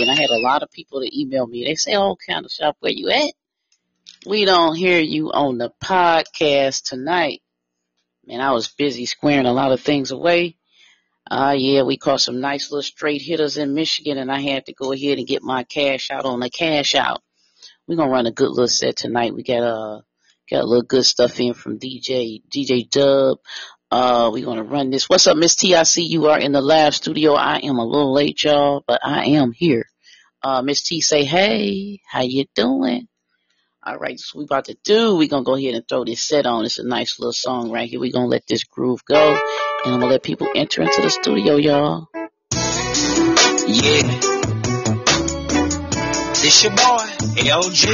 in I had a lot of people that email me. They say, oh, Candle Shop, where you at? We don't hear you on the podcast tonight. Man, I was busy squaring a lot of things away. Uh, yeah, we caught some nice little straight hitters in Michigan and I had to go ahead and get my cash out on the cash out. We're gonna run a good little set tonight. We got, uh, got a little good stuff in from DJ, DJ Dub. Uh, we're gonna run this. What's up, Miss T? I see you are in the live studio. I am a little late, y'all, but I am here. Uh, Miss T say, hey, how you doing? All right, so we about to do. We're gonna go ahead and throw this set on. It's a nice little song right here. We're gonna let this groove go, and I'm gonna let people enter into the studio, y'all. Yeah. This your boy, LG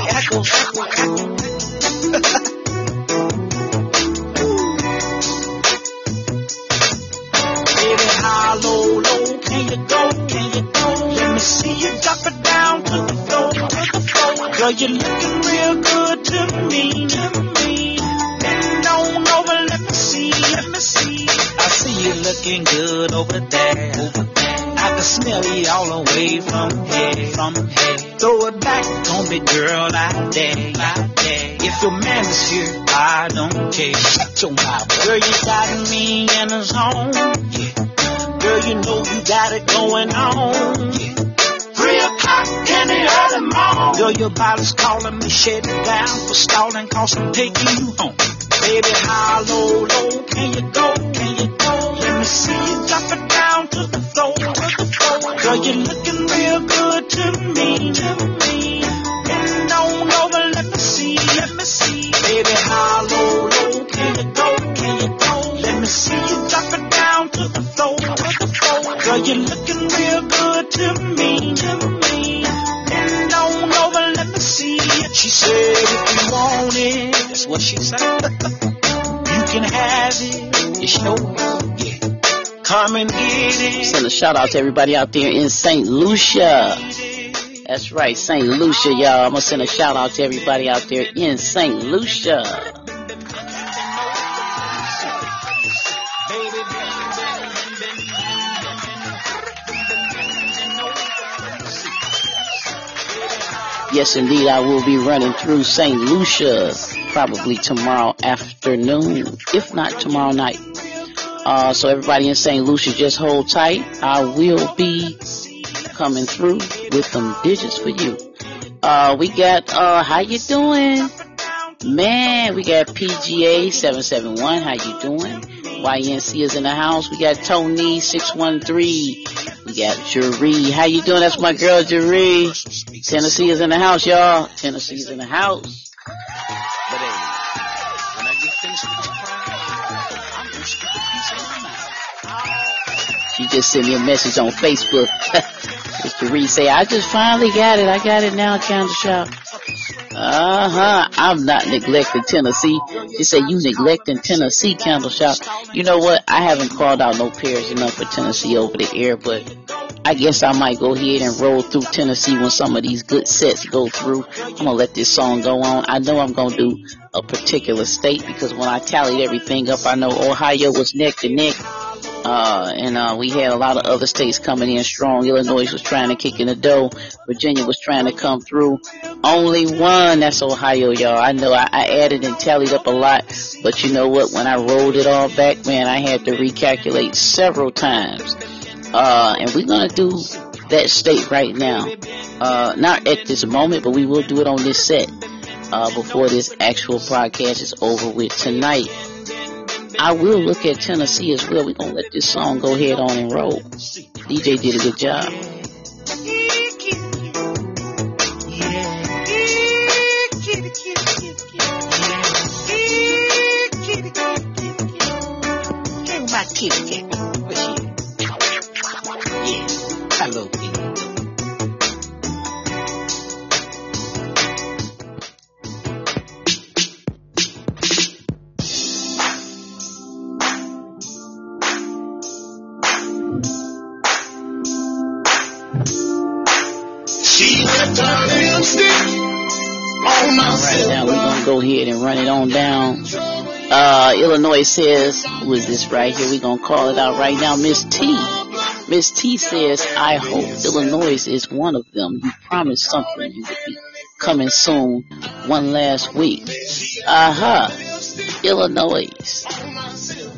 Echo. Low, low can you go? Can you go? Let me see you drop it down to the floor, to the floor. Girl, you're looking real good to me, to me. Bend on over, let me see, let me see. I see you looking good over there. I can smell you all the way from here, from here. Throw it back on me, girl, out there. If your man is here, I don't care. Shut your mouth, girl, you got me in a zone. Yeah. Girl, you know you got it going on. Three o'clock in the early morning. Girl, your body's calling me, shut it down for stalling, cause I'm taking you home. Baby, how low, low can you go? Can you go? Let me see you drop it down to the floor, to the floor. Girl, you're looking real good to me, to me. Bend on over, let me see, let me see. Baby, how low, low can you go? Can you go? Let me see you drop it down to the floor, to the floor. Girl, you're looking real good to me, to me. Bend on over, let me see it. She said, if you want it, that's what she said. you can have it, yeah. Come and get it. Send a shout out to everybody out there in St. Lucia. That's right, St. Lucia, y'all. I'm gonna send a shout out to everybody out there in St. Lucia. Yes, indeed, I will be running through St. Lucia probably tomorrow afternoon, if not tomorrow night. Uh, so everybody in St. Lucia, just hold tight. I will be coming through with some digits for you. Uh, we got, uh, how you doing? Man, we got PGA 771. How you doing? YNC is in the house. We got Tony 613. We got Jeree. How you doing? That's my girl Jeree. Tennessee is in the house, y'all. Tennessee is in the house. But hey, when I get finished with this prime, I'm gonna stick a piece in my mouth. She just sent me a message on Facebook. Miss Jeree say, I just finally got it. I got it now, Candle Shop. Uh huh. I'm not neglecting Tennessee. She said you neglecting Tennessee Candle Shop. You know what? I haven't called out no pairs enough for Tennessee over the air, but I guess I might go ahead and roll through Tennessee when some of these good sets go through. I'm gonna let this song go on. I know I'm gonna do a particular state because when I tallied everything up, I know Ohio was neck to neck. Uh, and, uh, we had a lot of other states coming in strong. Illinois was trying to kick in the dough. Virginia was trying to come through. Only one, that's Ohio, y'all. I know I, I added and tallied up a lot, but you know what? When I rolled it all back, man, I had to recalculate several times. Uh, and we're gonna do that state right now. Uh, not at this moment, but we will do it on this set, uh, before this actual podcast is over with tonight. I will look at Tennessee as well. We're gonna let this song go ahead on and roll. DJ did a good job. my kitty cat. Says, who is this right here? We're going to call it out right now. Miss T. Miss T says, I hope Illinois is one of them. You promised something you would be coming soon one last week. Uh-huh. Illinois.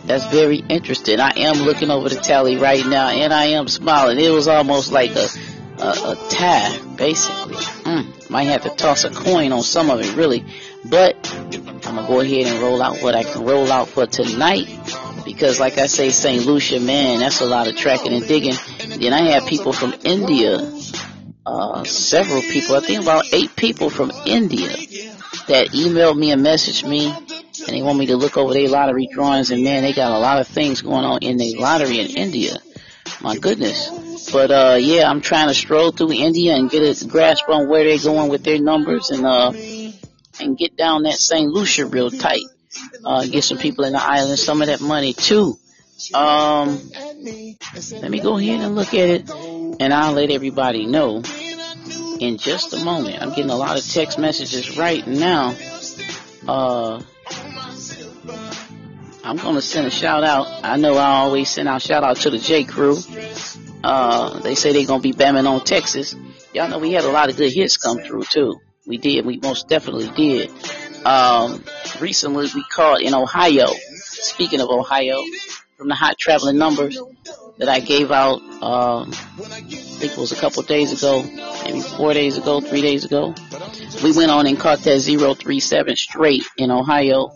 That's very interesting. I am looking over the tally right now and I am smiling. It was almost like a, a, a tie, basically. Mm, might have to toss a coin on some of it, really. But I'm gonna go ahead and roll out what I can roll out for tonight because like I say, St. Lucia, man, that's a lot of tracking and digging. Then I have people from India, uh, several people, I think about eight people from India that emailed me and messaged me and they want me to look over their lottery drawings and man, they got a lot of things going on in the lottery in India. My goodness. But uh yeah, I'm trying to stroll through India and get a grasp on where they're going with their numbers and uh and get down that St. Lucia real tight. Uh, get some people in the island some of that money too. Um, let me go ahead and look at it and I'll let everybody know in just a moment. I'm getting a lot of text messages right now. Uh, I'm gonna send a shout out. I know I always send out shout out to the J Crew. Uh, they say they're gonna be bamming on Texas. Y'all know we had a lot of good hits come through too. We did. We most definitely did. Um, recently we called in Ohio. Speaking of Ohio, from the hot traveling numbers that I gave out, um, I think it was a couple days ago, maybe four days ago, three days ago. We went on and caught that 037 straight in Ohio.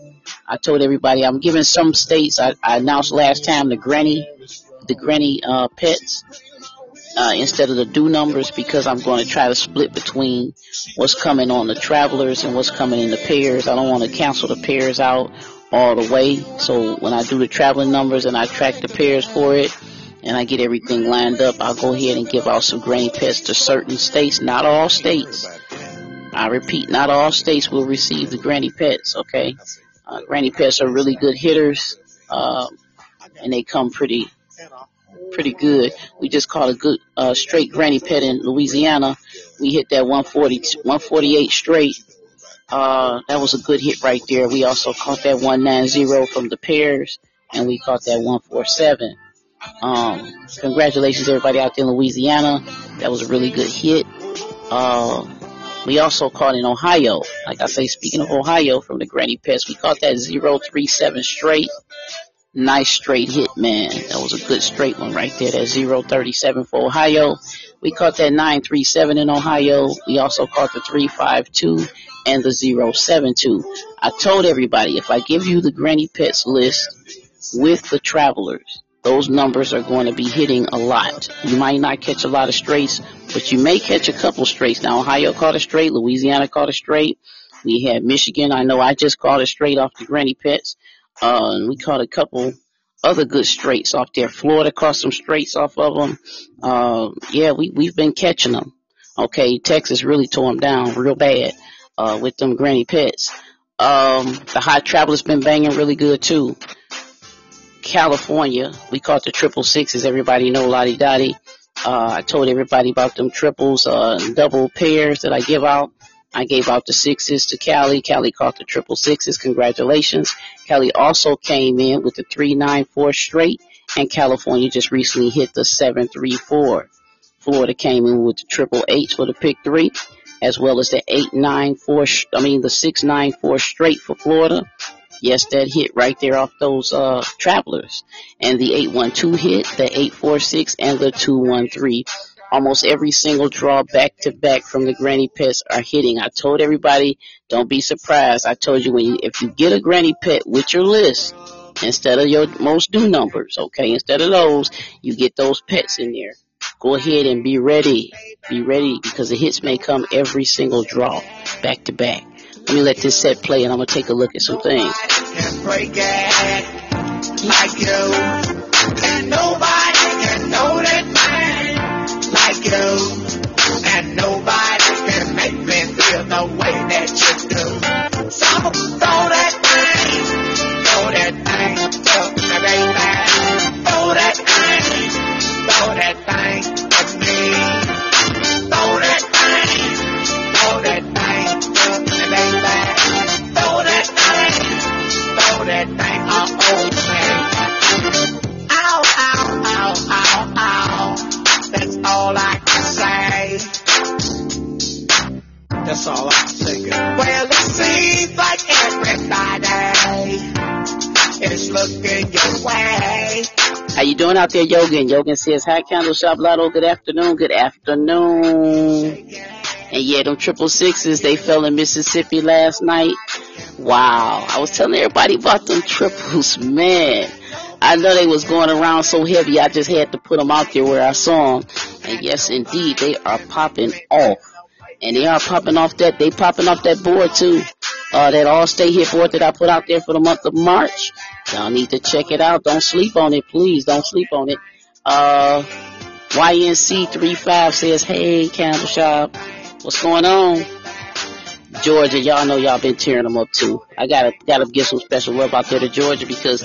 I told everybody I'm giving some states. I, I announced last time the granny, the granny uh, pets uh, instead of the due numbers because I'm going to try to split between what's coming on the travelers and what's coming in the pairs. I don't want to cancel the pairs out all the way. So when I do the traveling numbers and I track the pairs for it and I get everything lined up, I'll go ahead and give out some granny pets to certain states, not all states. I repeat, not all states will receive the granny pets, okay? Uh, granny pets are really good hitters, uh, and they come pretty pretty good. We just caught a good uh, straight granny pet in Louisiana. We hit that 140, 148 straight. Uh, that was a good hit right there. We also caught that 190 from the pairs, and we caught that 147. Um, congratulations everybody out there in Louisiana. That was a really good hit. Uh, we also caught in Ohio. Like I say, speaking of Ohio from the Granny Pets, we caught that 037 straight nice straight hit, man. That was a good straight one right there. That 037 for Ohio. We caught that 937 in Ohio. We also caught the 352 and the 072. I told everybody if I give you the Granny Pets list with the travelers, those numbers are going to be hitting a lot. You might not catch a lot of straights, but you may catch a couple straights. Now Ohio caught a straight, Louisiana caught a straight. We had Michigan. I know I just caught a straight off the Granny Pets. Uh, and we caught a couple other good straights off there. Florida caught some straights off of them. Uh, yeah, we, we've been catching them. Okay, Texas really tore them down real bad, uh, with them granny pets. Um, the hot traveler's been banging really good too. California, we caught the triple sixes. Everybody know Lottie Dottie. Uh, I told everybody about them triples, uh, double pairs that I give out. I gave out the sixes to Callie. Callie caught the triple sixes. Congratulations. Callie also came in with the 394 straight, and California just recently hit the 734. Florida came in with the triple eights for the pick three, as well as the 894, I mean the 694 straight for Florida. Yes, that hit right there off those uh, travelers. And the 812 hit, the 846, and the 213 almost every single draw back to back from the granny pets are hitting. I told everybody, don't be surprised. I told you when you, if you get a granny pet with your list, instead of your most due numbers, okay, instead of those, you get those pets in there. Go ahead and be ready. Be ready because the hits may come every single draw back to back. Let me let this set play and I'm gonna take a look at some things. You, and nobody can make me feel the way that you do. So That's all I say. Well, it seems like everybody is looking your way. How you doing out there, Yogan? Yogan says, hi, Candle Shop Lotto. Oh, good afternoon. Good afternoon. And yeah, them triple sixes, they fell in Mississippi last night. Wow. I was telling everybody about them triples, man. I know they was going around so heavy, I just had to put them out there where I saw them. And yes, indeed, they are popping off. And they are popping off that, they popping off that board too. Uh, that all-state hit board that I put out there for the month of March. Y'all need to check it out. Don't sleep on it, please. Don't sleep on it. Uh, YNC35 says, hey, Candle Shop. What's going on? Georgia, y'all know y'all been tearing them up too. I gotta, gotta give some special love out there to Georgia because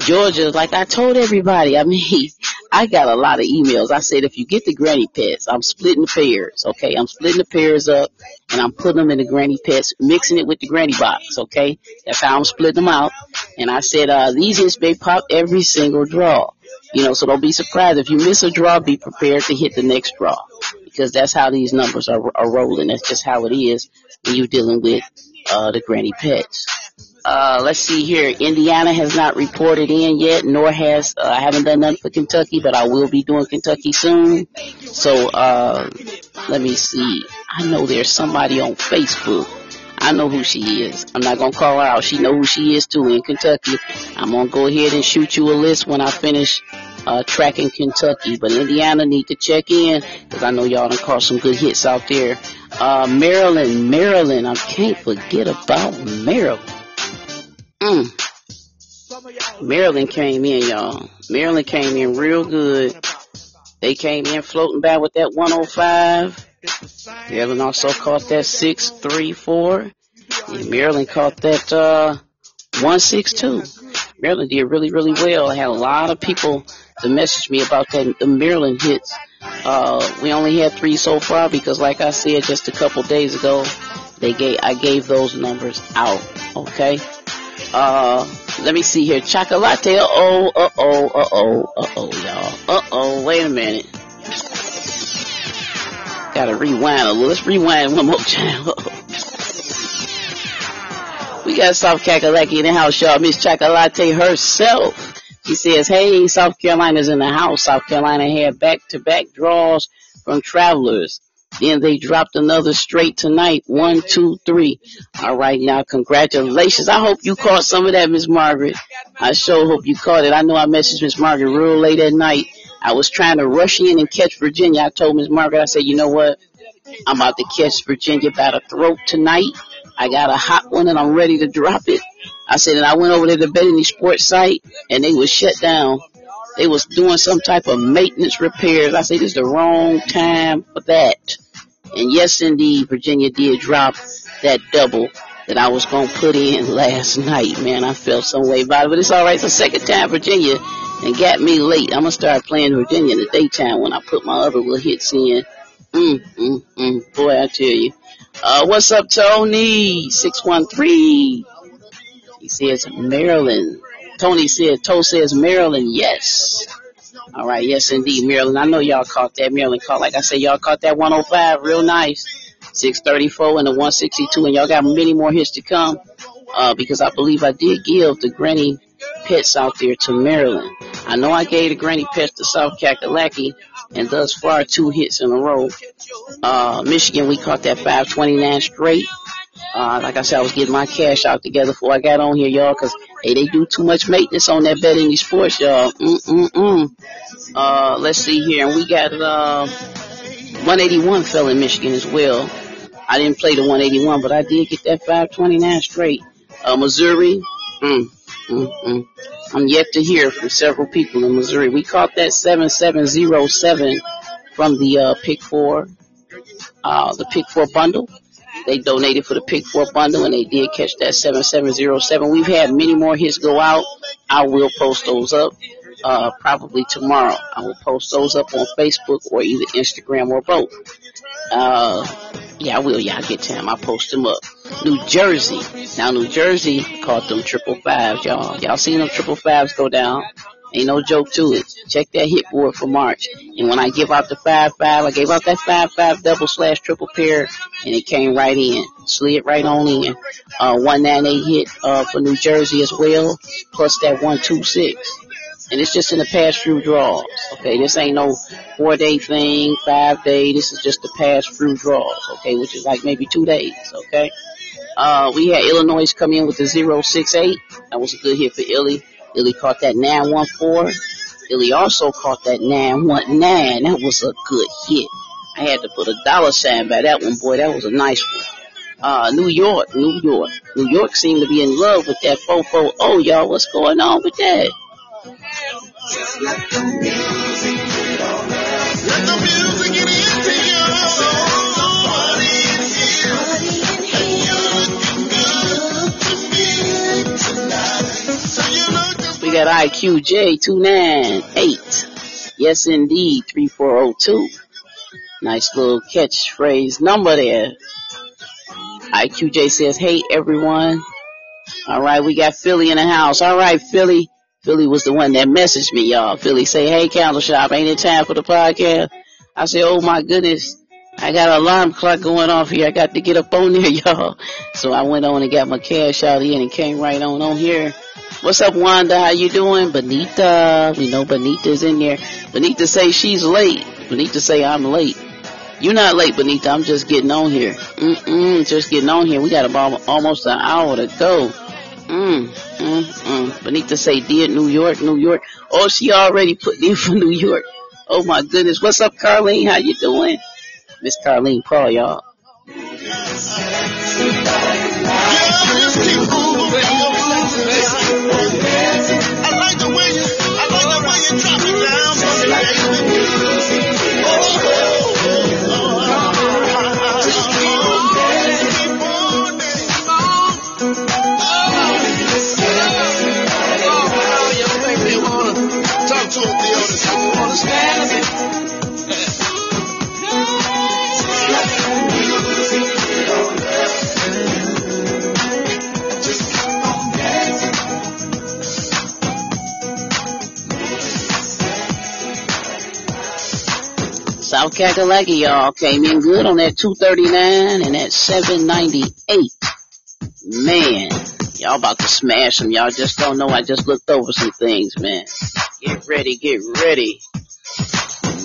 Georgia, like I told everybody, I mean, I got a lot of emails. I said, if you get the granny pets, I'm splitting the pairs, okay? I'm splitting the pairs up and I'm putting them in the granny pets, mixing it with the granny box, okay? That's how I'm splitting them out. And I said, uh, these hits may pop every single draw. You know, so don't be surprised. If you miss a draw, be prepared to hit the next draw because that's how these numbers are, are rolling. That's just how it is when you're dealing with uh, the granny pets. Uh, let's see here. Indiana has not reported in yet, nor has uh, I haven't done nothing for Kentucky, but I will be doing Kentucky soon. So uh, let me see. I know there's somebody on Facebook. I know who she is. I'm not gonna call her out. She know who she is too in Kentucky. I'm gonna go ahead and shoot you a list when I finish uh, tracking Kentucky. But Indiana need to check in because I know y'all done caught some good hits out there. Uh, Maryland, Maryland. I can't forget about Maryland. Mm. Maryland came in, y'all. Maryland came in real good. They came in floating back with that 105. Maryland also caught that 634. And Maryland caught that uh, 162. Maryland did really, really well. I had a lot of people to message me about that the Maryland hits. Uh, we only had three so far because, like I said just a couple days ago, they gave I gave those numbers out. Okay. Uh, let me see here. Chocolate. Uh oh. Uh oh. Uh oh. Uh oh, y'all. Uh oh. Wait a minute. Gotta rewind a little. Let's rewind one more time. we got South Kakalaki in the house, y'all. Miss Chocolate herself. She says, hey, South Carolina's in the house. South Carolina had back-to-back draws from travelers. Then they dropped another straight tonight. One, two, three. All right, now congratulations. I hope you caught some of that, Miss Margaret. I sure hope you caught it. I know I messaged Miss Margaret real late at night. I was trying to rush in and catch Virginia. I told Miss Margaret, I said, you know what? I'm about to catch Virginia by the throat tonight. I got a hot one and I'm ready to drop it. I said, and I went over to the Bethany Sports site and they was shut down. They was doing some type of maintenance repairs. I said, this is the wrong time for that. And yes, indeed, Virginia did drop that double that I was going to put in last night. Man, I felt some way about it, but it's all right. It's the second time Virginia and got me late. I'm going to start playing Virginia in the daytime when I put my other little hits in. Mm, mm, mm. Boy, I tell you. Uh, what's up, Tony? 613. He says Maryland. Tony said, Toe says Maryland, yes. All right, yes indeed, Maryland. I know y'all caught that. Maryland caught, like I said, y'all caught that 105 real nice. 634 and the 162, and y'all got many more hits to come. Uh, because I believe I did give the granny pets out there to Maryland. I know I gave the granny pets to South Kakalaki, and thus far two hits in a row. Uh, Michigan, we caught that 529 straight. Uh, like I said, I was getting my cash out together before I got on here, y'all, cause hey, they do too much maintenance on that bet in these sports, y'all. Mm-mm-mm. Uh, let's see here, and we got, uh, 181 fell in Michigan as well. I didn't play the 181, but I did get that 529 straight. Uh, Missouri, mm, mm, mm. I'm yet to hear from several people in Missouri. We caught that 7707 from the, uh, pick four, uh, the pick four bundle. They donated for the pick four bundle and they did catch that 7707. We've had many more hits go out. I will post those up, uh, probably tomorrow. I will post those up on Facebook or either Instagram or both. Uh, yeah, I will. Yeah, I get to them. I'll post them up. New Jersey. Now New Jersey caught them triple fives, y'all. Y'all seen them triple fives go down. Ain't no joke to it. Check that hit board for March. And when I give out the five five, I gave out that five five double slash triple pair, and it came right in, slid right on in. Uh, one nine eight hit uh, for New Jersey as well, plus that one two six. And it's just in the pass through draws. Okay, this ain't no four day thing, five day. This is just the pass through draws. Okay, which is like maybe two days. Okay. Uh, we had Illinois come in with the 068. That was a good hit for Illy. Illy caught that 914. Illy also caught that 919. That was a good hit. I had to put a dollar sign by that one, boy. That was a nice one. Uh, New York, New York. New York seemed to be in love with that 440. Oh, y'all, what's going on with that? We got IQJ 298. Yes, indeed, 3402. Nice little catchphrase number there. IQJ says, hey everyone. Alright, we got Philly in the house. Alright, Philly. Philly was the one that messaged me, y'all. Philly say, hey, Candle Shop, ain't it time for the podcast? I say, oh my goodness. I got an alarm clock going off here. I got to get up on there, y'all. So I went on and got my cash out in and came right on on here. What's up, Wanda? How you doing? Benita. We know Benita's in there. Benita say she's late. Benita say I'm late. You're not late, Benita. I'm just getting on here. Mm-mm, just getting on here. We got about almost an hour to go. Mm, mm, mm. Benita say, did New York, New York. Oh, she already put in for New York. Oh my goodness. What's up, Carlene? How you doing? Miss Carlene Paul, y'all. I like Kakalaki, y'all came in good on that 239 and that 798. Man, y'all about to smash them. Y'all just don't know. I just looked over some things, man. Get ready, get ready.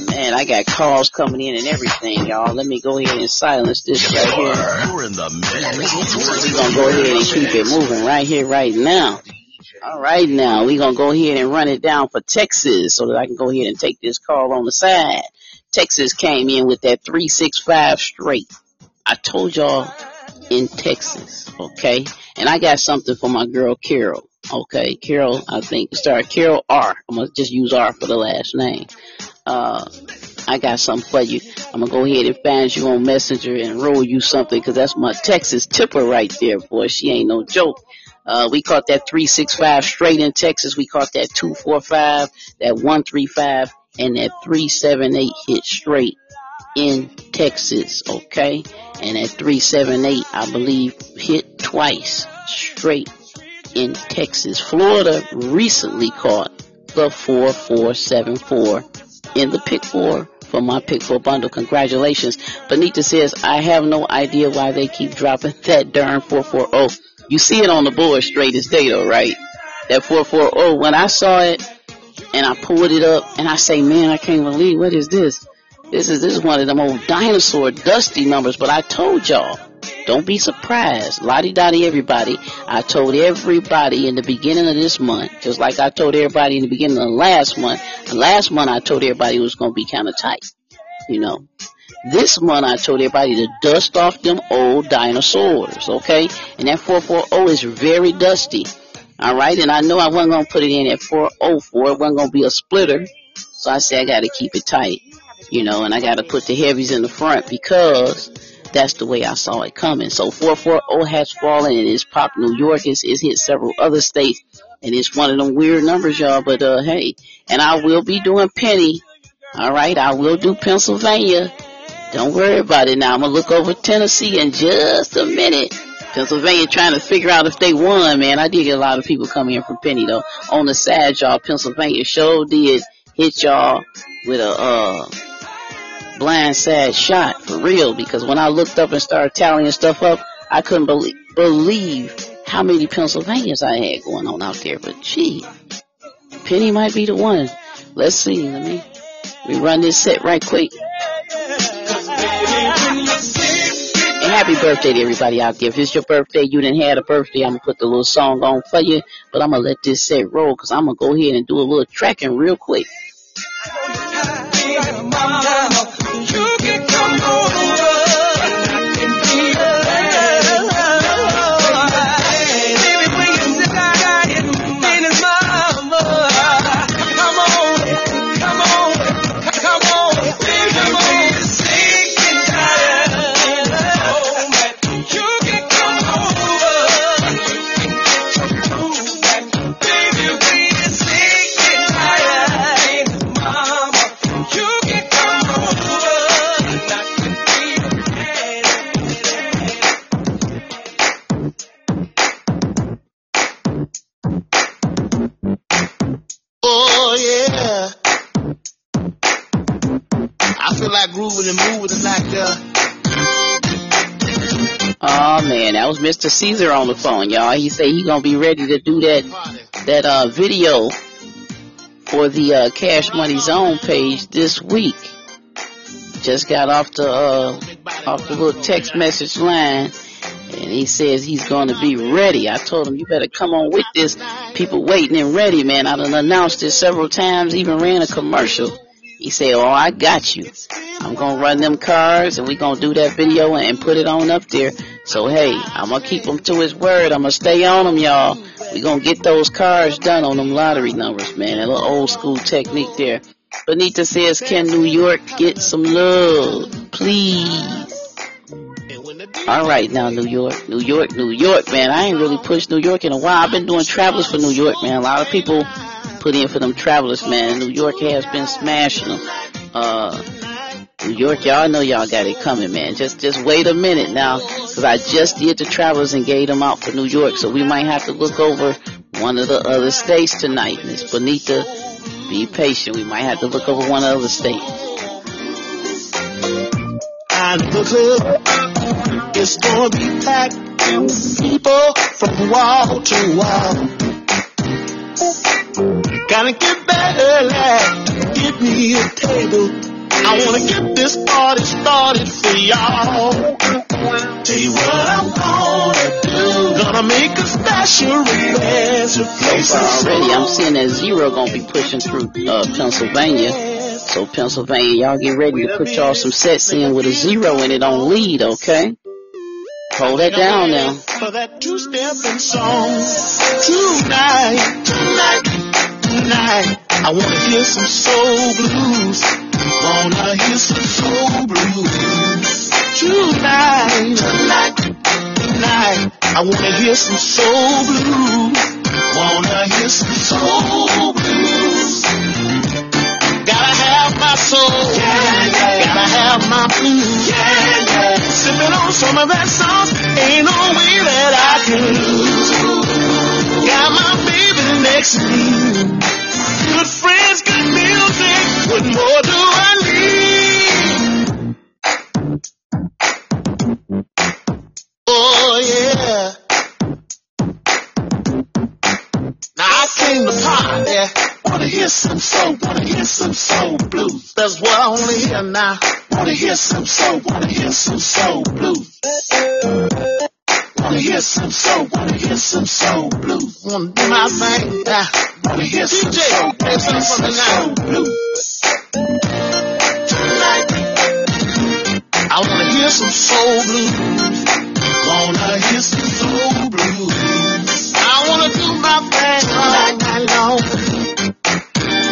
Man, I got calls coming in and everything, y'all. Let me go ahead and silence this right here. You're in the mix. We're gonna go ahead and keep it moving right here, right now. All right, now we're gonna go ahead and run it down for Texas so that I can go ahead and take this call on the side. Texas came in with that 365 straight. I told y'all in Texas, okay? And I got something for my girl Carol, okay? Carol, I think, sorry, Carol R. I'm gonna just use R for the last name. Uh, I got something for you. I'm gonna go ahead and find you on Messenger and roll you something because that's my Texas tipper right there, boy. She ain't no joke. Uh, we caught that 365 straight in Texas. We caught that 245, that 135, and that 378 hit straight in Texas, okay? And that 378, I believe, hit twice straight in Texas. Florida recently caught the 4474 in the pick four for my pick four bundle. Congratulations. Benita says, I have no idea why they keep dropping that darn 440. You see it on the board straight as day though, right? That 440, when I saw it and I pulled it up and I say, man, I can't believe, what is this? This is, this is one of them old dinosaur dusty numbers, but I told y'all, don't be surprised. Lottie dottie everybody. I told everybody in the beginning of this month, just like I told everybody in the beginning of the last month. The last month I told everybody it was going to be kind of tight. You know, this month I told everybody to dust off them old dinosaurs, okay? And that 440 is very dusty. Alright, and I know I wasn't gonna put it in at 404, it wasn't gonna be a splitter. So I said I gotta keep it tight. You know, and I gotta put the heavies in the front because that's the way I saw it coming. So 440 has fallen and it's popped New York, it's, it's hit several other states, and it's one of them weird numbers, y'all, but uh, hey, and I will be doing penny. Alright, I will do Pennsylvania. Don't worry about it now. I'm gonna look over Tennessee in just a minute. Pennsylvania trying to figure out if they won, man. I did get a lot of people coming in from Penny though. On the side, y'all, Pennsylvania show did hit y'all with a uh blind side shot for real because when I looked up and started tallying stuff up, I couldn't believe believe how many Pennsylvanians I had going on out there. But gee, Penny might be the one. Let's see. Let me we run this set right quick. Happy birthday to everybody out there. If it's your birthday, you didn't have a birthday, I'm gonna put the little song on for you. But I'm gonna let this set roll because I'm gonna go ahead and do a little tracking real quick. Grooving and moving tonight, girl. Oh man, that was Mr. Caesar on the phone, y'all. He said he gonna be ready to do that that uh video for the uh Cash Money Zone page this week. Just got off the uh off the little text message line and he says he's gonna be ready. I told him you better come on with this. People waiting and ready, man. I done announced it several times, even ran a commercial. He said, Oh, I got you. I'm gonna run them cars and we gonna do that video and put it on up there. So hey, I'm gonna keep him to his word. I'm gonna stay on him, y'all. We gonna get those cars done on them lottery numbers, man. A little old school technique there. Benita says, can New York get some love? Please. All right now, New York, New York, New York, man. I ain't really pushed New York in a while. I've been doing travelers for New York, man. A lot of people put in for them travelers, man. New York has been smashing them. Uh, New York, y'all know y'all got it coming, man. Just, just wait a minute now, cause I just did the travelers and gave them out for New York, so we might have to look over one of the other states tonight. Miss Bonita, be patient. We might have to look over one other states. And the is gonna be packed people from wall to wall. Gotta get back early, get me a table. I wanna get this party started for y'all. Tell you what I'm gonna do. Gonna make a special request. Replace Already, I'm seeing that zero gonna be pushing through uh, Pennsylvania. So Pennsylvania, y'all get ready to put y'all some sets in with a zero in it on lead, okay? Hold that down now. for that two-stepping song tonight, tonight, tonight. I wanna hear some soul blues. Wanna hear some soul blues tonight, tonight, tonight. I wanna hear some soul blues. Wanna hear some soul blues. Gotta have my soul. Yeah, yeah. Gotta have my blues. Yeah, yeah. Sipping on some of that sauce. Ain't no way that I can lose. Got my baby next to me. Good friends, good music. What more do I need? Oh yeah. Now I came to party. Wanna hear some soul, wanna hear some soul blues. That's what I wanna hear now. Wanna hear some soul, wanna hear some soul blues. Wanna hear some soul, wanna hear some soul blues. Wanna do my thing, yeah. Wanna hear some DJ, soul, play something some from soul blues. Tonight, I wanna hear some soul blues. Wanna hear some soul blues. I wanna do my thing all night long.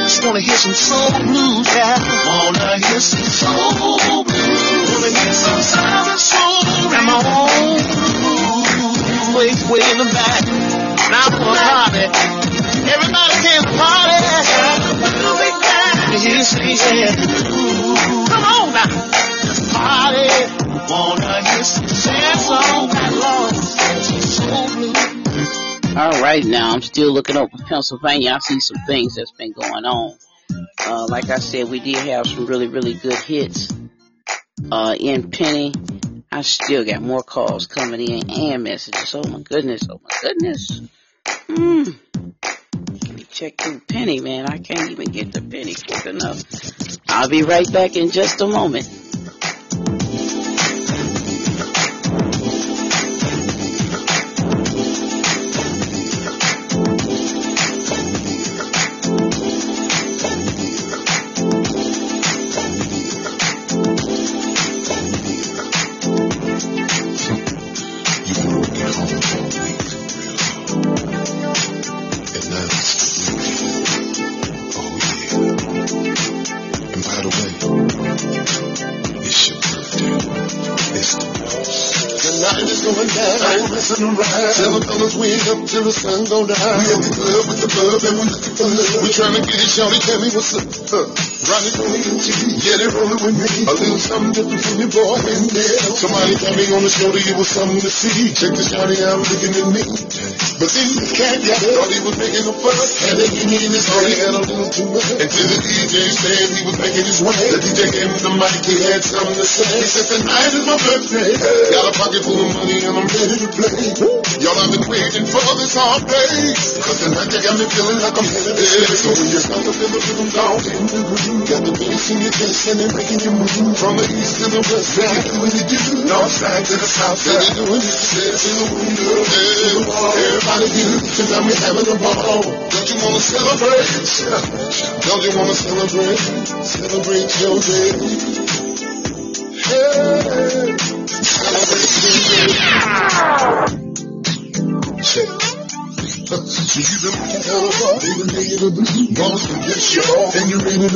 Just wanna hear some soul blues, yeah. Wanna hear some soul blues. Wanna hear some soul. Got my own blues. Way, in the back. Now I'm party. Everybody can party. Come on now. Long. right now, I'm still looking over Pennsylvania. I see some things that's been going on. Uh, like I said, we did have some really, really good hits uh, in Penny. I still got more calls coming in and messages. Oh my goodness. Oh my goodness. Hmm. Let me check through Penny, man. I can't even get the Penny quick enough. I'll be right back in just a moment. Till the sun go down. We at the club with the bub and we looking for love. We trying to get it, shawty, tell me what's up. Huh. Ronnie, go and get it rolling with me. A little something different from your boy in there. Somebody tell me on the shoulder it was something to see. Check the shawty out looking at me. But this cat got thought he was making a fuss. Had that in his heart, he had a little too much. Until the DJ said he was making his way. The DJ gave him the mic, he had something to say. He said, tonight is my birthday. Got a pocket full of money and I'm ready to play. Y'all have been waiting for this all day. Cause tonight they got me feeling like I'm headed there. So when you start to feel the rhythm down in the groove, got the bass in your chest and they're making you move. From the east to the west side, do what you do. North side to the south side, they doing it. Says in the window, do. Tonight we having a ball. Don't you wanna celebrate? Don't you wanna celebrate? Celebrate your day. Hey, celebrate your day.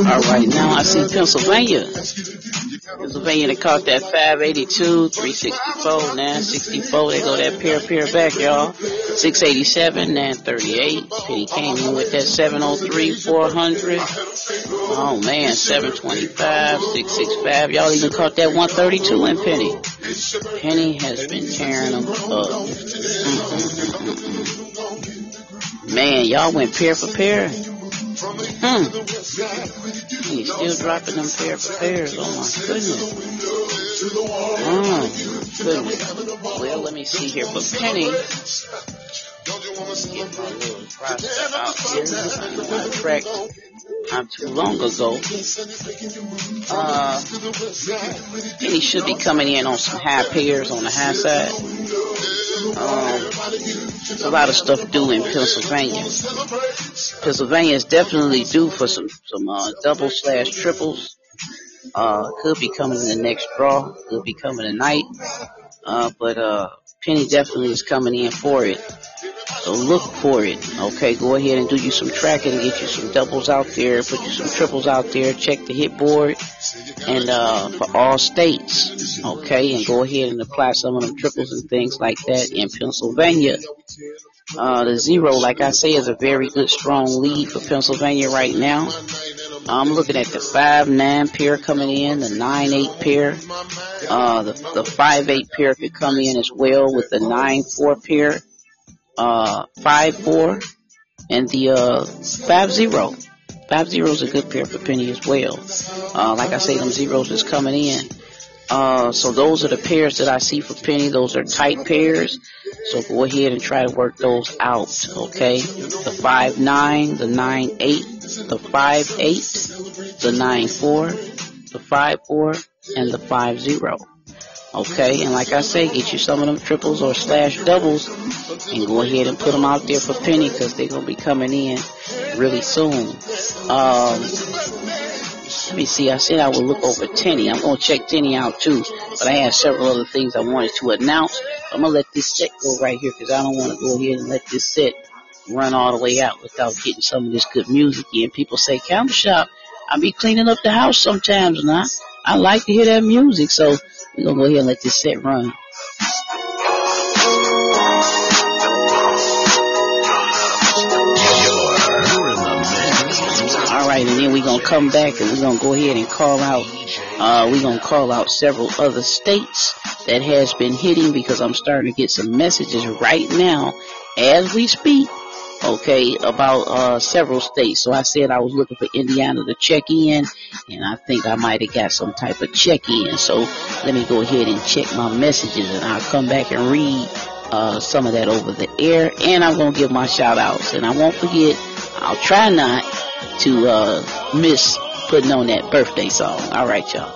All right, now I see Pennsylvania. Pennsylvania, they caught that 582, 364, 964. They go that pair, pair back, y'all. 687, 938. He came in with that 703, 400. Oh man, 725, 665. Y'all even caught that 132 in Penny. Penny has been tearing them up. Mm-mm-mm-mm. Man, y'all went pair for pair. Hmm. He's still dropping them pair for pairs. Oh my goodness. Oh, goodness. Well, let me see here. But Penny, get my little not too long ago. Uh, Penny should be coming in on some high pairs on the high side. Um, a lot of stuff due in Pennsylvania. Pennsylvania is definitely due for some some uh, double slash triples. Uh, could be coming in the next draw. Could be coming tonight. Uh, but uh, Penny definitely is coming in for it. So look for it. Okay, go ahead and do you some tracking get you some doubles out there, put you some triples out there, check the hit board and uh for all states. Okay, and go ahead and apply some of them triples and things like that in Pennsylvania. Uh the zero, like I say, is a very good strong lead for Pennsylvania right now. I'm looking at the five nine pair coming in, the nine eight pair, uh the the five eight pair could come in as well with the nine four pair uh, five four and the uh, five zero. Five zero is a good pair for Penny as well. Uh, like I say, them zeros is coming in. Uh, so those are the pairs that I see for Penny. Those are tight pairs. So go ahead and try to work those out. Okay. The five nine, the nine eight, the five eight, the nine four, the five four, and the five zero. Okay, and like I say, get you some of them triples or slash doubles and go ahead and put them out there for Penny because they're going to be coming in really soon. Um, let me see, I said I would look over Tenny. I'm going to check Tenny out too, but I have several other things I wanted to announce. I'm going to let this set go right here because I don't want to go ahead and let this set run all the way out without getting some of this good music in. People say, Candle Shop, I be cleaning up the house sometimes and I, I like to hear that music. So we're gonna go ahead and let this set run. Alright, and then we're gonna come back and we're gonna go ahead and call out uh, we're gonna call out several other states that has been hitting because I'm starting to get some messages right now as we speak okay, about uh, several states. So I said I was looking for Indiana to check in, and I think I might have got some type of check in. So let me go ahead and check my messages, and I'll come back and read uh, some of that over the air, and I'm gonna give my shout outs, and I won't forget. I'll try not to uh, miss putting on that birthday song. All right, y'all.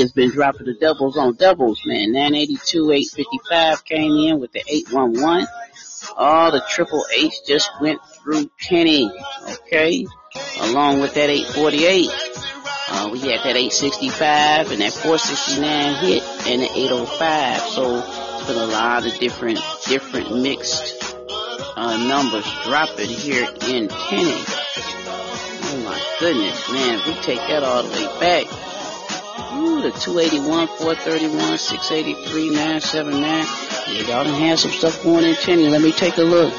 Has been dropping the doubles on doubles, man. 982, 855 came in with the 811. All the triple H just went through Kenny, okay? Along with that 848. Uh, we had that 865 and that 469 hit and the 805. So it's been a lot of different, different mixed, uh, numbers dropping here in Kenny. Oh my goodness, man. We take that all the way back, Ooh, the 281, 431, 683, 979. Yeah, y'all done had some stuff going in Tenny. Let me take a look.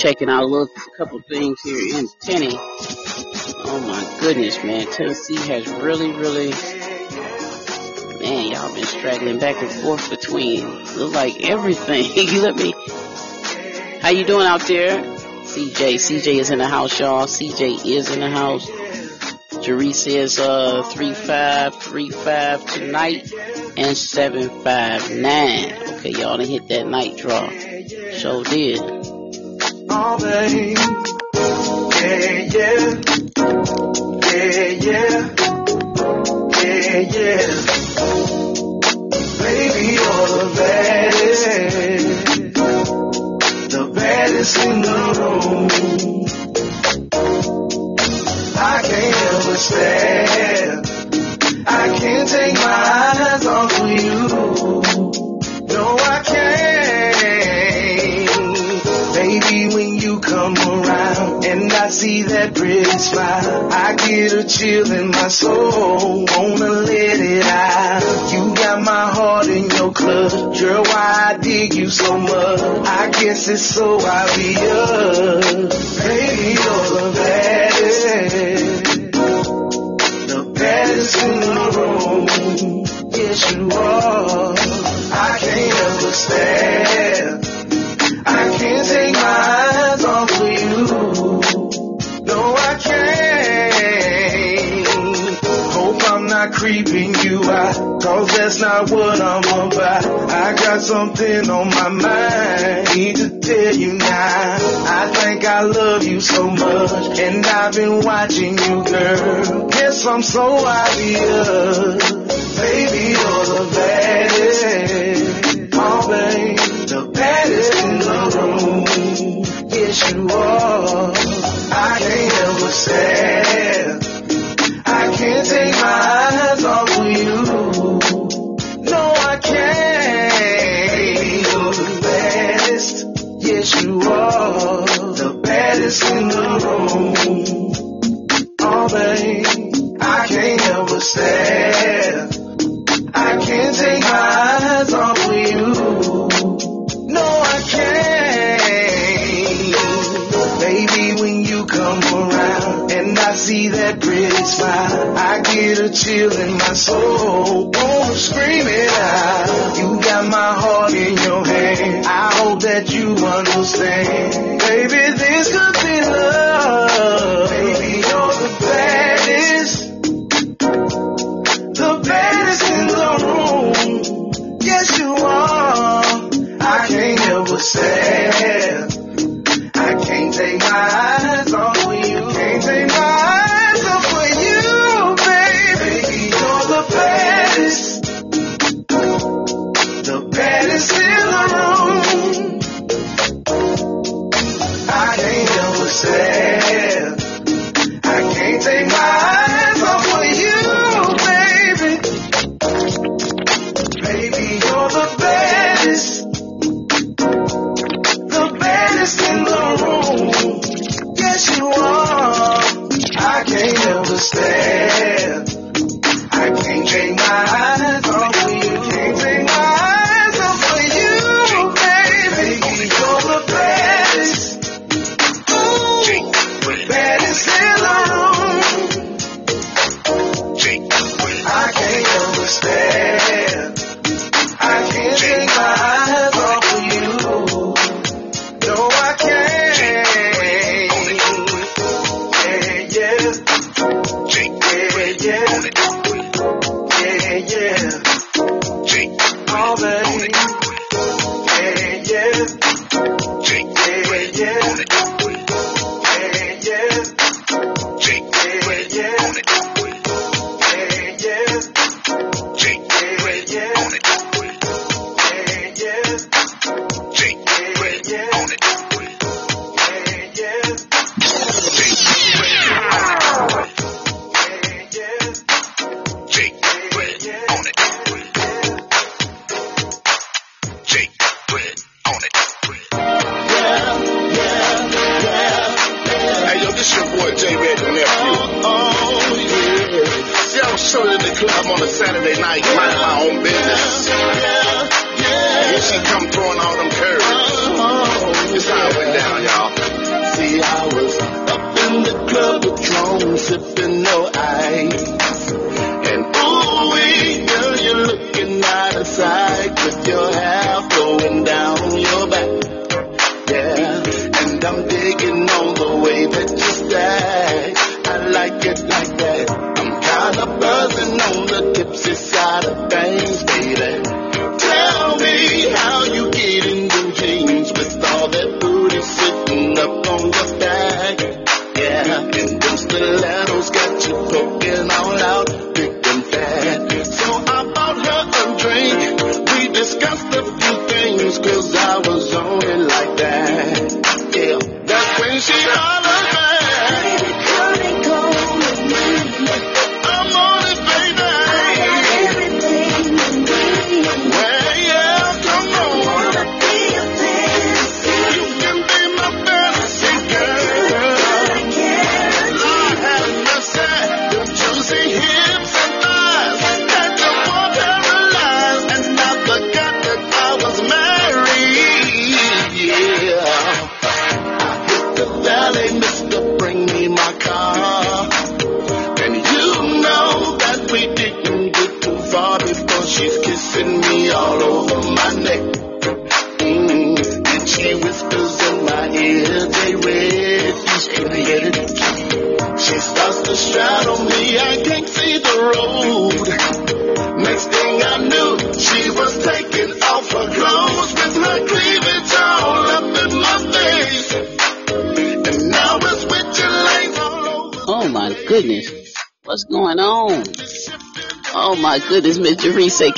Checking out a little, couple things here in Tenny. Oh my goodness, man. Tennessee has really, really, man, y'all been straggling back and forth between, look like everything. you let me, how you doing out there? CJ, CJ is in the house, y'all. CJ is in the house. Reese says uh, 3535 tonight and 759. Okay, y'all done hit that night draw. Sure did. Oh, babe. Yeah, yeah. Yeah, yeah. Yeah, yeah. Baby, you're the baddest. The baddest in the room. I can't but stare. I can't take my see that pretty smile, I get a chill in my soul. Wanna let it out. You got my heart in your clutch. Girl, why I dig you so much? I guess it's so obvious. Baby, you're the baddest. The baddest in the room. Yes, you are. I can't help creeping you out. Cause that's not what I'm about. I got something on my mind. Need to tell you now. I think I love you so much. And I've been watching you, girl. Guess I'm so obvious. Baby, you're the baddest. Oh, babe. The baddest in the room. Yes, you are. I can't help stare. I can't take my eyes baddest in the room. Oh, babe. I can't help but stare. I can't take my eyes off of you. No, I can't. Baby, when you come around and I see that smile, I get a chill in my soul. Wanna scream it out. You got my heart in your hand. I hope that you understand. Baby, this could be love. Baby, you're the baddest. The baddest in the room. Yes, you are. I can't help but Drone, sipping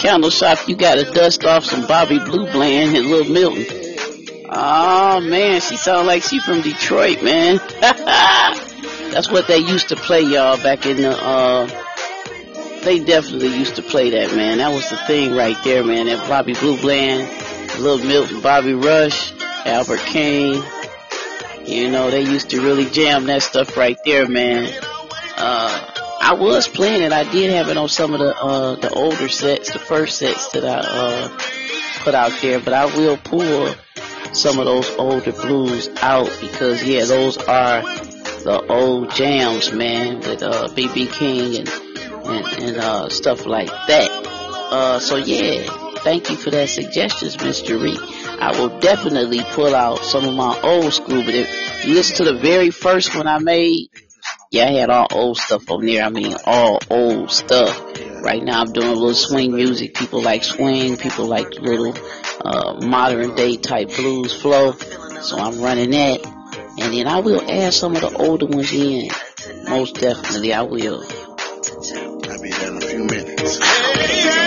Candle Shop, you gotta dust off some Bobby Blue Bland and Little Milton. Oh man, she sounds like she from Detroit, man. That's what they used to play, y'all, back in the, uh, they definitely used to play that, man. That was the thing right there, man. That Bobby Blue Bland, Little Milton, Bobby Rush, Albert King. You know, they used to really jam that stuff right there, man. Uh, I was playing it. I did have it on some of the uh the older sets, the first sets that I uh put out there, but I will pull some of those older blues out because yeah, those are the old jams, man, with uh BB King and and, and uh stuff like that. Uh so yeah, thank you for that suggestions, Mr. Reed. I will definitely pull out some of my old school, but if you listen to the very first one I made, yeah, I had all old stuff on there. I mean, all old stuff. Right now, I'm doing a little swing music. People like swing. People like little uh, modern day type blues flow. So I'm running that, and then I will add some of the older ones in. Most definitely, I will. I'll be there in a few minutes.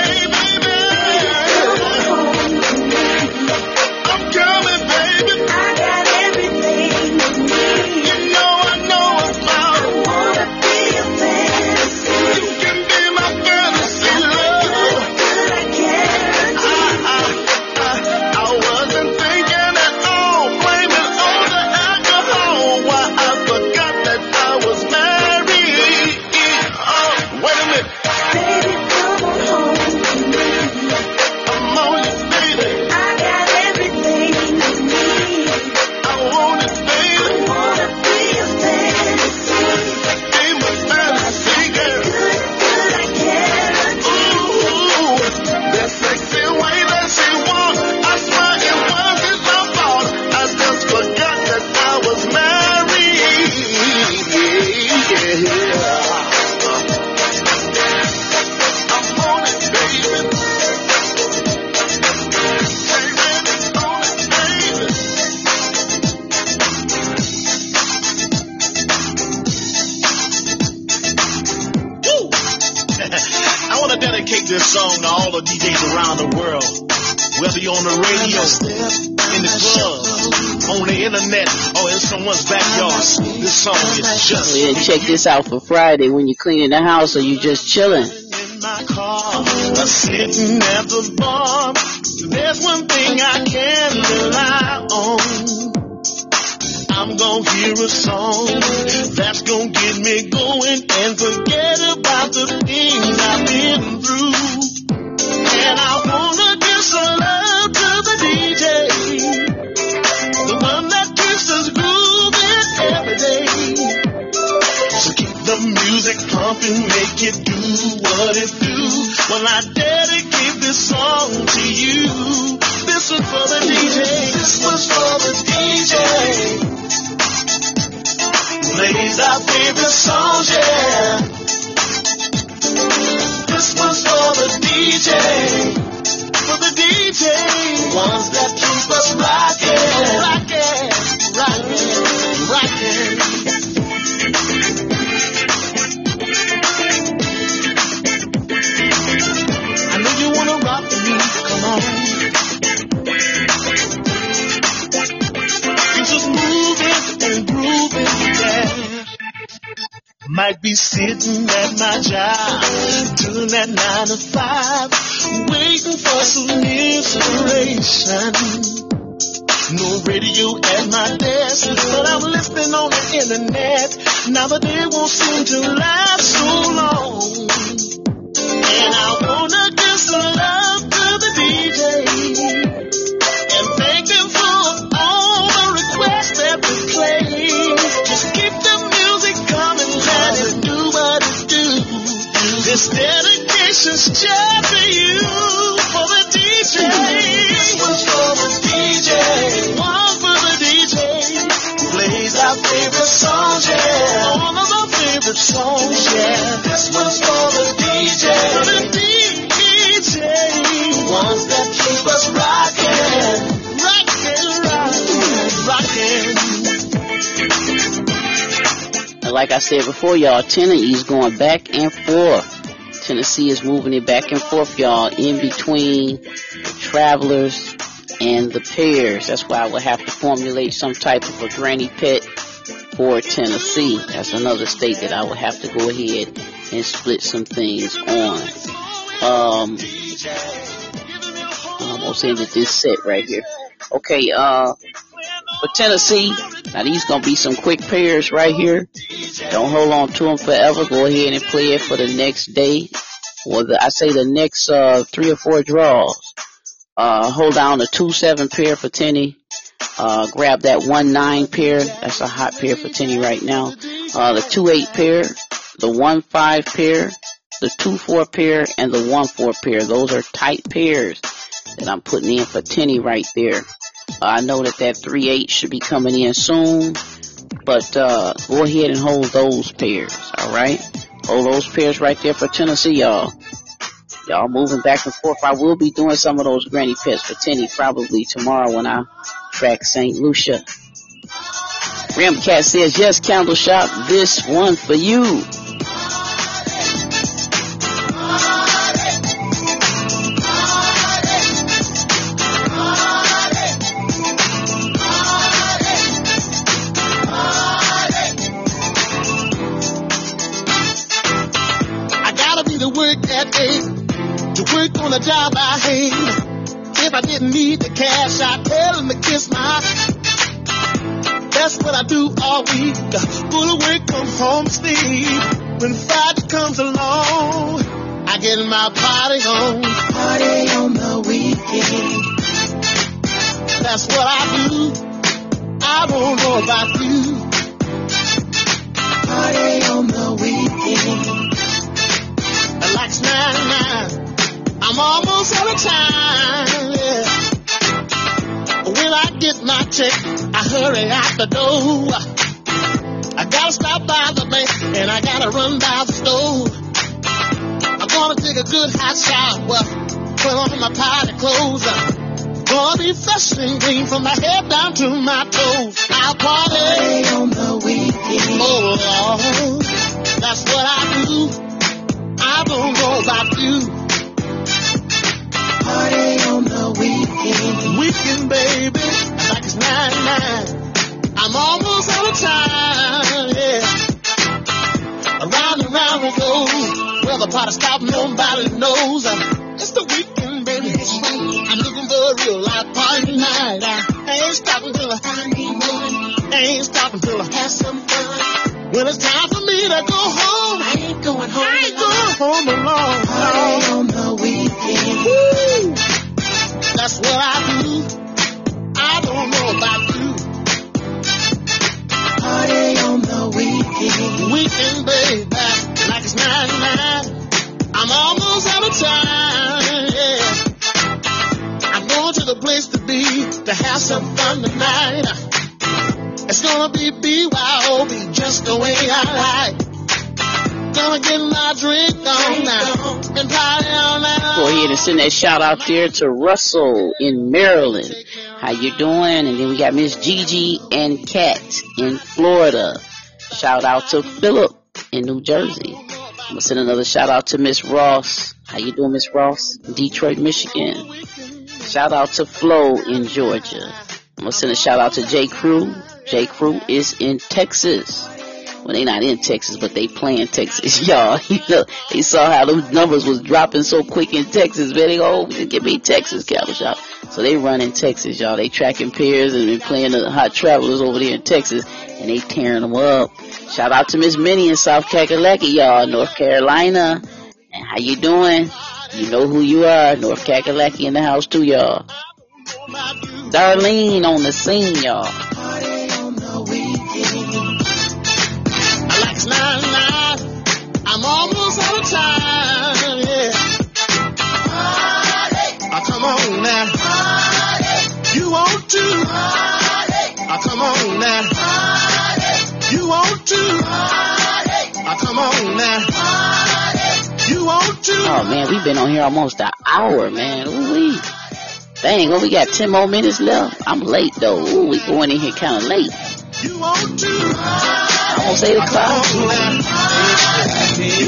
Song is just Yeah, check this out for Friday when you're cleaning the house or you just chilling. sitting at the bar. There's one thing I can rely on. I'm gonna hear a song that's gonna get me going and forget about the things I've been through. And I wanna some love music pumping, make it do what it do. Well, I dedicate this song to you. This one for the DJ. This one's for the DJ. Plays our favorite songs, yeah. This one's for the DJ. For the DJ. Ones that keep us rocking, rocking, Might be sitting at my job, doing that nine to five, waiting for some inspiration. No radio at my desk, but I'm listening on the internet. Now the day won't seem to last so long. And I wanna give some love to Dedication's just for you, for the DJ. This one's for the DJ, one for the DJ. Plays our favorite songs, yeah. All of our favorite songs, yeah. This one's for the DJ. For the DJ. Ones that keep us rocking. Rocking, rocking. And like I said before, y'all, Tennessee's going back and forth. Tennessee is moving it back and forth, y'all, in between travelers and the pairs. That's why I would have to formulate some type of a granny pet for Tennessee. That's another state that I would have to go ahead and split some things on. Um, I'm almost ended this set right here. Okay, uh, for Tennessee, now these gonna be some quick pairs right here. Don't hold on to them forever. Go ahead and play it for the next day, or the, I say the next uh, three or four draws. Uh, hold down the two seven pair for Tenny. Uh, grab that one nine pair. That's a hot pair for Tenny right now. Uh, the two eight pair, the one five pair, the two four pair, and the one four pair. Those are tight pairs that I'm putting in for Tenny right there. I know that that 3-8 should be coming in soon, but uh, go ahead and hold those pairs, alright? Hold those pairs right there for Tennessee, y'all. Y'all moving back and forth. I will be doing some of those granny pets for Tenny probably tomorrow when I track St. Lucia. Ramcat says, yes, Candle Shop, this one for you. A job I hate. If I didn't need the cash, I'd tell him to kiss my. That's what I do all week. Full of work, come home, sleep. When Friday comes along, I get my party on. Party on the weekend. That's what I do. I don't know about you. Party on the weekend. Like nine nine. I'm almost out of time. Yeah. When I get my check, I hurry out the door. I gotta stop by the bank and I gotta run by the store. I'm gonna take a good hot shower, put on my party clothes. Gonna be fresh and clean from my head down to my toes. I'll party on the weekend. Oh Lord, that's what I do. Ahead that shout out there to Russell in Maryland. How you doing? And then we got Miss Gigi and Kat in Florida. Shout out to Philip in New Jersey. I'm gonna send another shout out to Miss Ross. How you doing, Miss Ross? Detroit, Michigan. Shout out to Flo in Georgia. I'm gonna send a shout out to J Crew. J Crew is in Texas. Well, they not in Texas, but they playing Texas, y'all. You know, they saw how those numbers was dropping so quick in Texas. Man, they go, oh, give me Texas Candle Shop. So they run in Texas, y'all. They tracking pairs and been playing the hot travelers over there in Texas, and they tearing them up. Shout out to Miss Minnie in South Kakalaki, y'all, North Carolina. And how you doing? You know who you are, North Kakalaki in the house too, y'all. Darlene on the scene, y'all. Oh, man, we've been on here almost an hour, man. Ooh-wee. Dang, well, we got 10 more minutes left. I'm late though. Ooh, we going in here kind of late. You want to. Almost 8 o'clock. you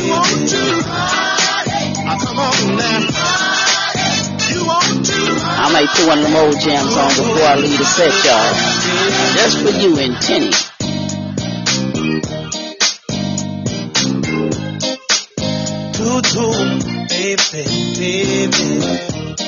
want to, come on now. You want to, I might put one of them old jams on before I leave the set, y'all. Just for you and Tenny. do do, baby, baby.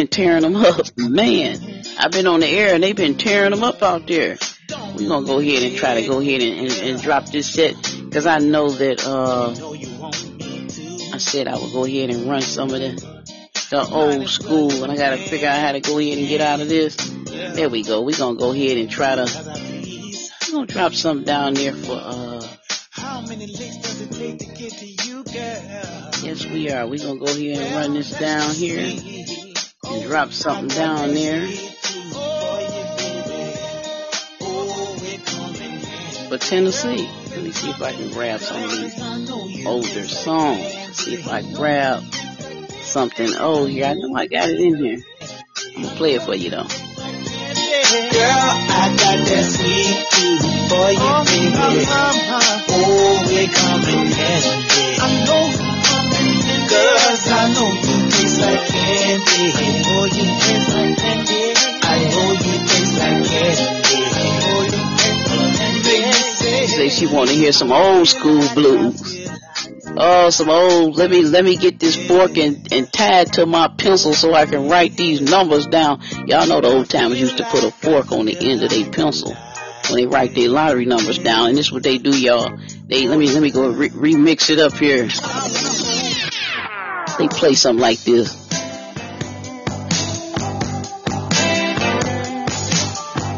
Been tearing them up. Man, I've been on the air and they've been tearing them up out there. We're going to go ahead and try to go ahead and, and, and drop this set because I know that, uh. I said I would go ahead and run some of the, the old school and I got to figure out how to go ahead and get out of this. There we go. We're going to go ahead and try to, we're going to drop something down there for, uh, How many licks does it take to get to you, girl? yes we are. We're going to go ahead and run this down here and drop something down there. for Tennessee. Let me see if I can grab some of these older songs. See if I grab something oh, old here. I know I got it in here. I'm gonna play it for you though. Girl, I got that sweet tooth for you, baby. Oh, we coming handy. I know Cause I know you taste She say she want to hear some old school blues. Oh, some old. Let me let me get this fork and, and tie it to my pencil so I can write these numbers down. Y'all know the old timers used to put a fork on the end of their pencil when they write their lottery numbers down. And this is what they do, y'all. They let me let me go re- remix it up here. They play something like this.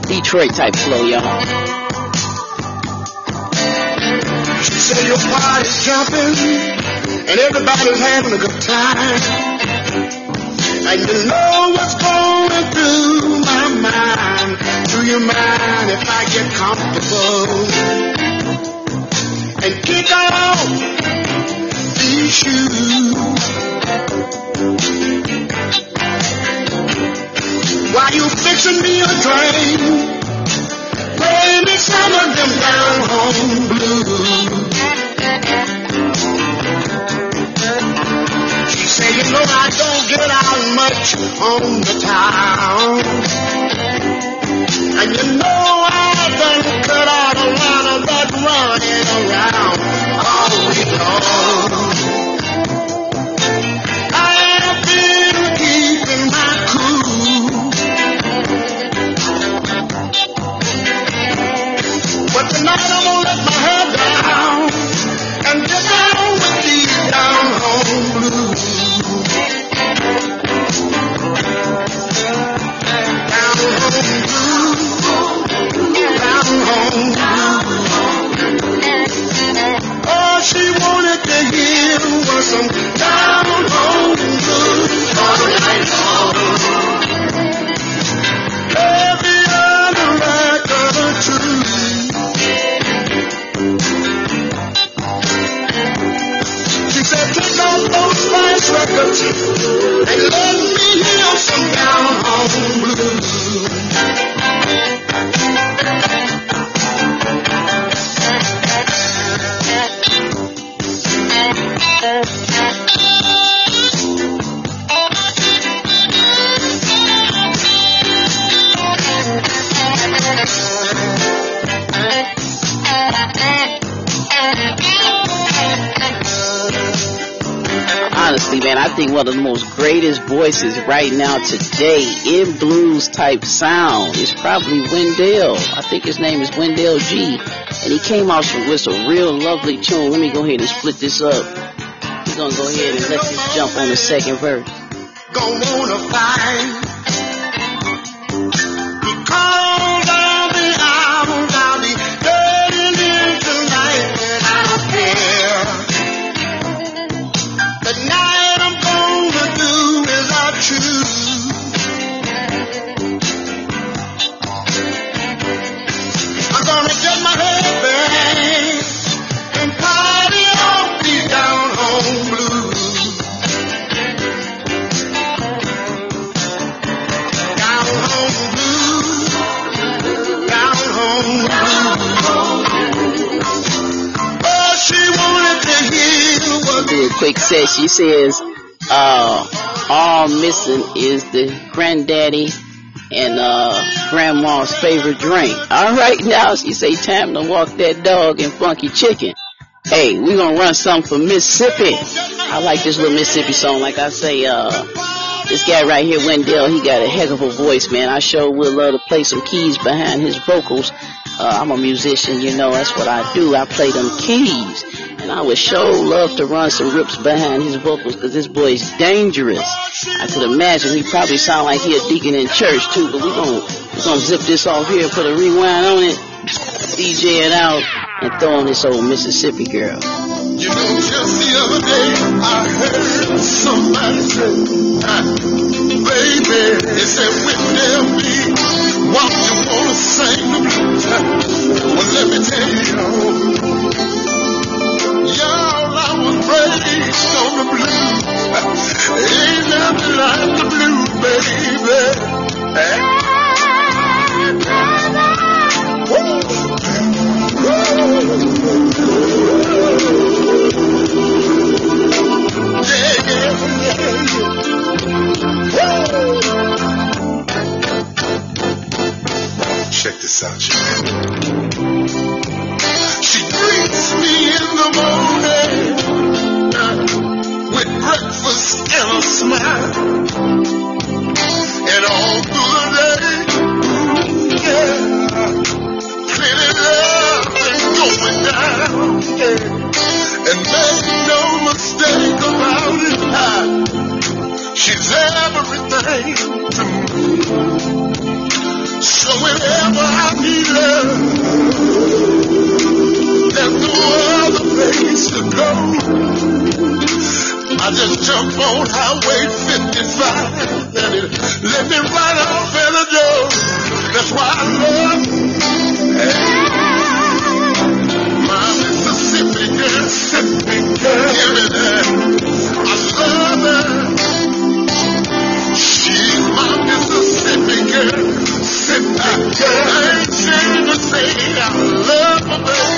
Detroit type flow, y'all. Your party's jumping and everybody's having a good time. And you know what's going through my mind. Do you mind if I get comfortable and kick off shoes? While you fixing me a drink, me some of them down home blues. She said, you know I don't get out much on the town. And you know I done cut out a lot of that running around all week long. Voices right now today in blues type sound is probably Wendell. I think his name is Wendell G. And he came out with a real lovely tune. Let me go ahead and split this up. We're gonna go ahead and let this jump on the second verse. Gonna find quick says, uh, all missing is the granddaddy and uh, grandma's favorite drink. All right, now she say time to walk that dog and funky chicken. Hey, we gonna run something for Mississippi. I like this little Mississippi song. Like I say, uh, this guy right here, Wendell, he got a heck of a voice, man. I sure would love to play some keys behind his vocals. Uh, I'm a musician, you know, that's what I do. I play them keys. And I would sure love to run some rips behind his vocals because this boy is dangerous. I could imagine he probably sound like he a deacon in church too, but we gonna, we gonna zip this off here, put a rewind on it, DJ it out, and throw on this old Mississippi girl. You know, just the other day I heard somebody say, ah, baby, they said, when there be, why you wanna sing? Well, let me tell you, Y'all, I was raised on the blues. Ain't nothing like the blues, baby. Check this out, y'all. She greets me in the morning with breakfast and a smile. And all through the day, yeah, plenty love is going down. Yeah. And make no mistake about it, she's everything to me. So whenever I need love, place to go. I just jump on Highway 55 and it let me right off in the door. That's why I love my Mississippi girl. Mississippi girl. Give me that. I love her. She's my Mississippi girl. Mississippi girl. I ain't ashamed to say I love my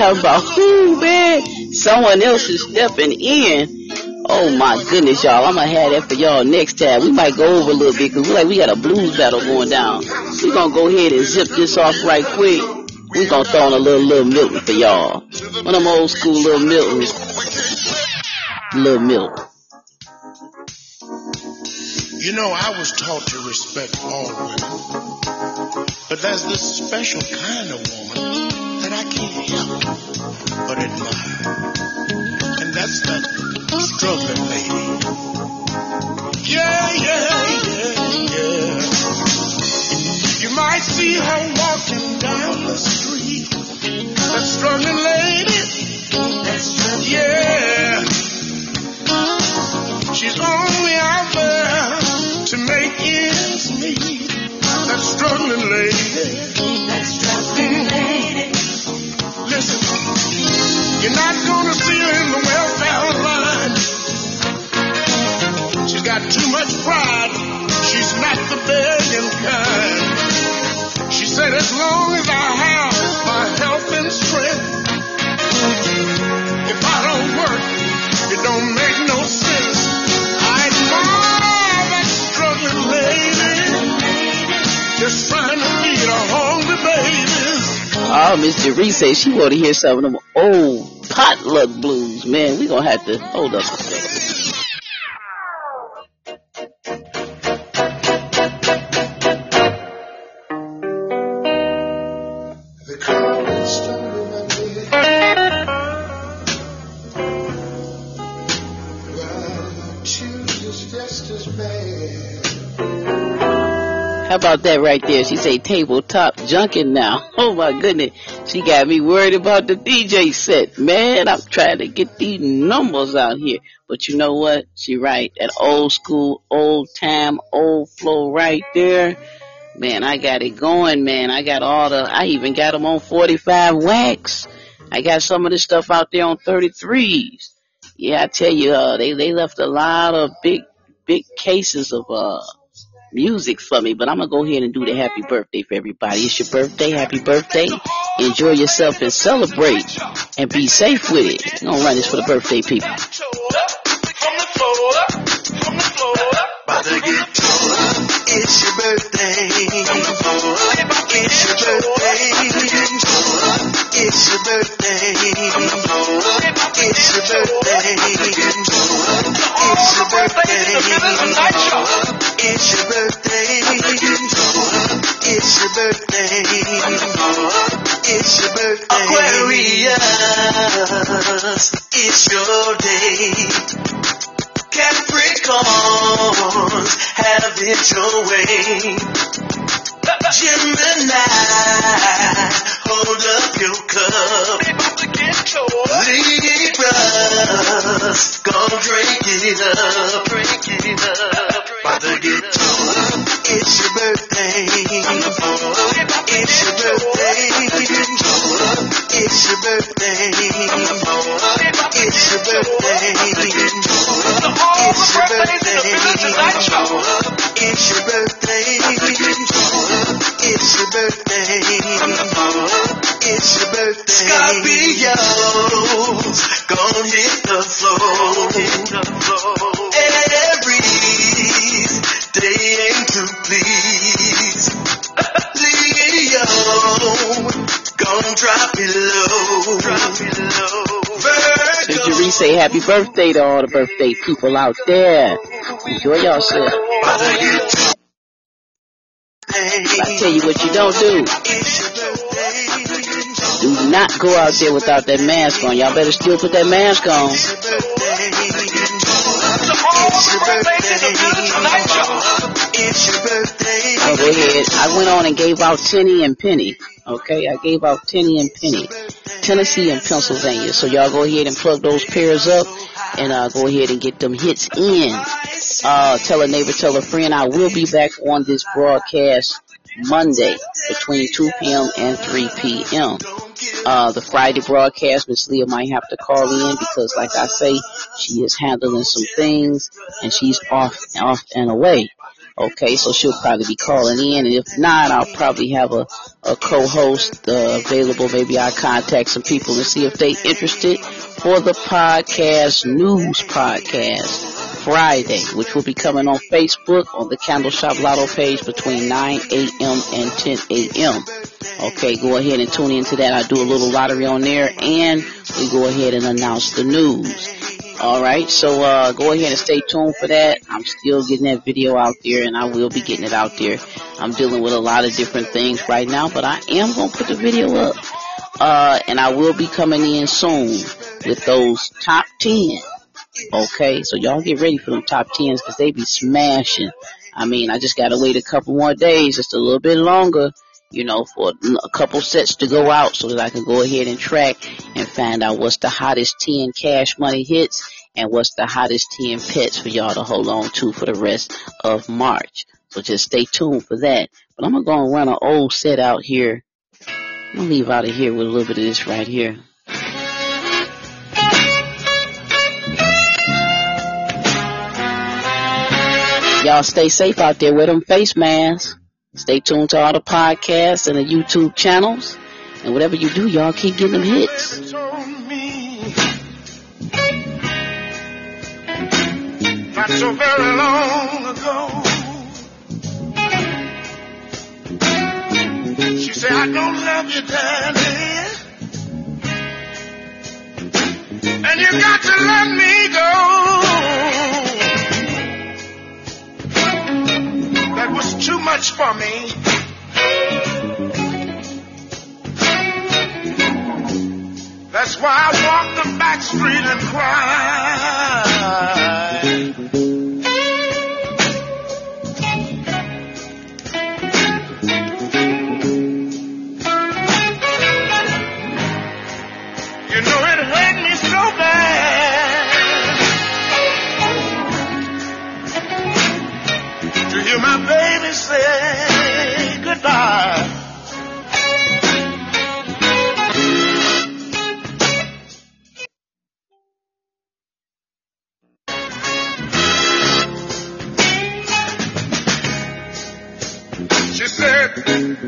man. They talk about who, man. Someone else is stepping in. Oh my goodness, y'all. I'm gonna have that for y'all next time. We might go over a little bit because we like we got a blues battle going down. We're gonna go ahead and zip this off right quick. We gonna throw on a little little Milton for y'all. One of them old school little Miltons. Little Milton. You know, I was taught to respect all women. But there's this special kind of woman but admire. And that's that struggling lady. Yeah, yeah, yeah, yeah. You might see her walking down the street. That struggling Jeree says she want to hear some of them old potluck blues. Man, we gonna have to hold up How about that right there? She say tabletop junkin' now. Oh my goodness. She got me worried about the DJ set. Man, I'm trying to get these numbers out here. But you know what? She right. That old school, old time, old flow right there. Man, I got it going, man. I got all the, I even got them on 45 wax. I got some of this stuff out there on 33s. Yeah, I tell you, uh, they, they left a lot of big, big cases of, uh, music for me, but I'm gonna go ahead and do the happy birthday for everybody. It's your birthday, happy birthday. Enjoy yourself and celebrate and be safe with it. I'm gonna run this for the birthday people it's your birthday. It's your birthday. It's your birthday. It's your birthday. It's your birthday. It's your birthday. It's your birthday. It's your birthday. Aquarius. It's your day. Capricorns, have it your way. Gemini, hold up your cup. Libras, gon' drink it up. Drink it up. About to get tore up. It's your birthday. It's your birthday. It's your birthday. It's your birthday. It's your birthday. It's your birthday. It's your birthday. It's your birthday. Scorpios, gon' hit the floor. Aries, they aim to please. Leo, gon' drop it low. Drop it low. Say happy birthday to all the birthday people out there. Enjoy yourself. I tell you what you don't do. Do not go out there without that mask on. Y'all better still put that mask on. Ahead. I went on and gave out Tenny and Penny. Okay, I gave out Tenny and Penny. Tennessee and Pennsylvania. So y'all go ahead and plug those pairs up and uh, go ahead and get them hits in. Uh, tell a neighbor, tell a friend. I will be back on this broadcast Monday between 2 p.m. and 3 p.m. Uh, the Friday broadcast, Miss Leah might have to call in because, like I say, she is handling some things and she's off, off and away. Okay, so she'll probably be calling in, and if not, I'll probably have a, a co-host uh, available. Maybe I'll contact some people and see if they interested for the podcast news podcast Friday, which will be coming on Facebook on the Candle Shop Lotto page between 9 a.m. and 10 a.m. Okay, go ahead and tune into that. I do a little lottery on there, and we go ahead and announce the news. All right, so uh, go ahead and stay tuned for that. I'm still getting that video out there, and I will be getting it out there. I'm dealing with a lot of different things right now, but I am gonna put the video up, uh, and I will be coming in soon with those top ten. Okay, so y'all get ready for them top tens because they be smashing. I mean, I just gotta wait a couple more days, just a little bit longer you know, for a couple sets to go out so that I can go ahead and track and find out what's the hottest 10 cash money hits and what's the hottest 10 pets for y'all to hold on to for the rest of March. So just stay tuned for that. But I'm gonna go and run an old set out here. I'm gonna leave out of here with a little bit of this right here. Y'all stay safe out there with them face masks. Stay tuned to all the podcasts and the YouTube channels. And whatever you do, y'all keep getting them hits. Not so very long ago. She said, I don't love you. And you got to let me go. Much for me. That's why I walk the back street and cry.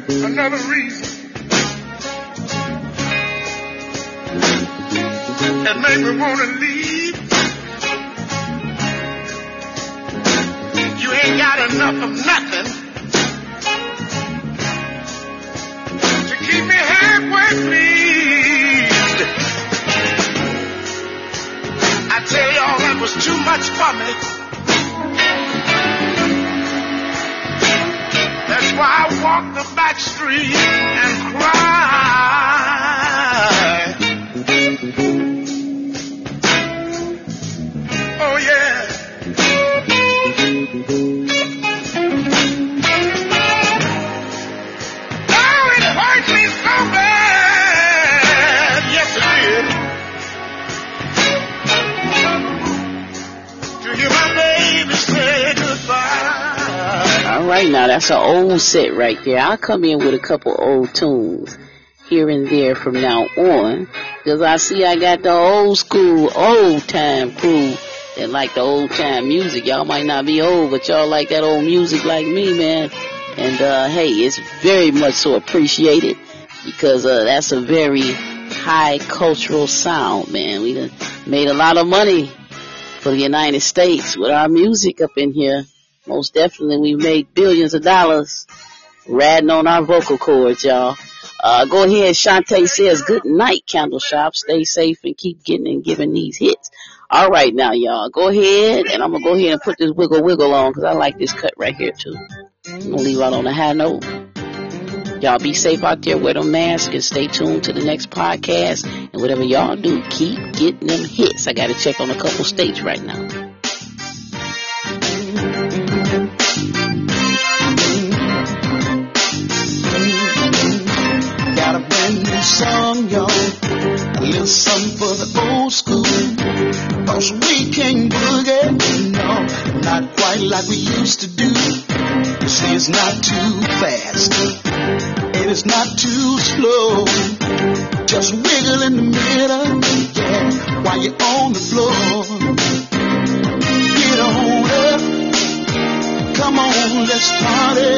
Another reason that made me want to leave. You ain't got enough of nothing to keep me halfway pleased. I tell y'all that was too much for me. I walk the back street and cry. Right, now that's an old set right there. I'll come in with a couple old tunes here and there from now on because I see I got the old school, old time crew that like the old time music. Y'all might not be old, but y'all like that old music like me, man. And uh, hey, it's very much so appreciated because uh, that's a very high cultural sound, man. We made a lot of money for the United States with our music up in here. Most definitely, we made billions of dollars riding on our vocal cords, y'all. Uh, go ahead, Shantae says, good night, Candle Shop. Stay safe and keep getting and giving these hits. All right, now, y'all, go ahead, and I'm gonna go ahead and put this wiggle wiggle on because I like this cut right here too. I'm gonna leave out on a high note. Y'all be safe out there, wear them masks, and stay tuned to the next podcast. And whatever y'all do, keep getting them hits. I gotta check on a couple states right now. Song, y'all. A little something for the old school. Cause we can boogie, no, not quite like we used to do. You see, it's not too fast, and it's not too slow. Just wiggle in the middle, yeah, while you're on the floor. Get on up, come on, let's party.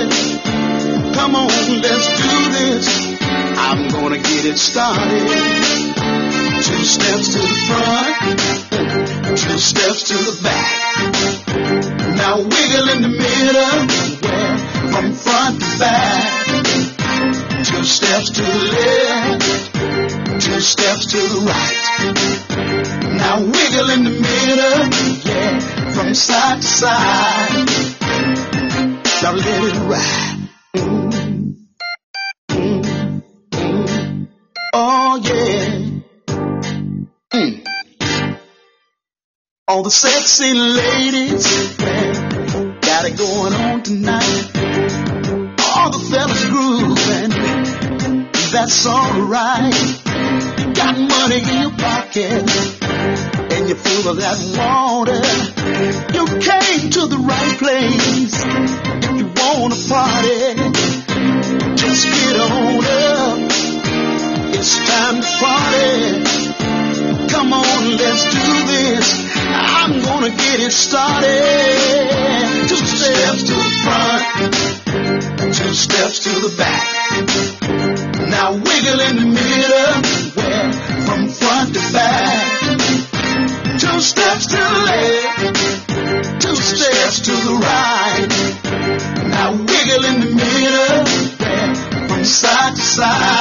Come on, let's do this. I'm gonna get it started. Two steps to the front, two steps to the back. Now wiggle in the middle, from front to back. Two steps to the left, two steps to the right. Now wiggle in the middle. yeah, from side to side. Now let it ride. Oh yeah. Mm. All the sexy ladies got it going on tonight. All the fellas grooving, that's alright. You got money in your pocket and full of that water. You came to the right place. If you wanna party, just get on up. It's time to party. Come on, let's do this. I'm gonna get it started. Two steps to the front, two steps to the back. Now wiggle in the middle, where from front to back. Two steps to the left, two steps to the right. Now wiggle in the middle, where from side to side.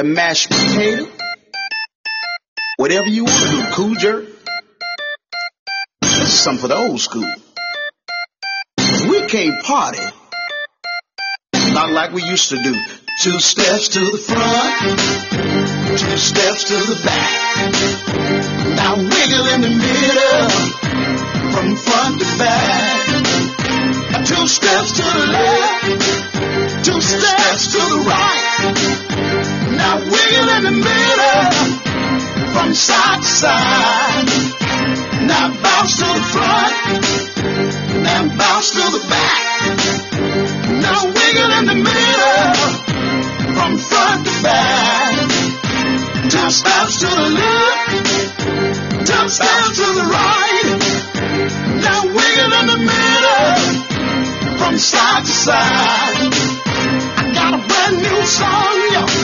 The mashed potato, whatever you want to do, cool jerk. This is something for the old school. We can't party not like we used to do. Two steps to the front, two steps to the back. Now wiggle in the middle, from front to back. Two steps to the left, two steps to the right. Now wiggle in the middle, from side to side. Now bounce to the front, now bounce to the back. Now wiggle in the middle, from front to back. Two steps to the left, two steps to the right. Now wiggle in the middle, from side to side. I got a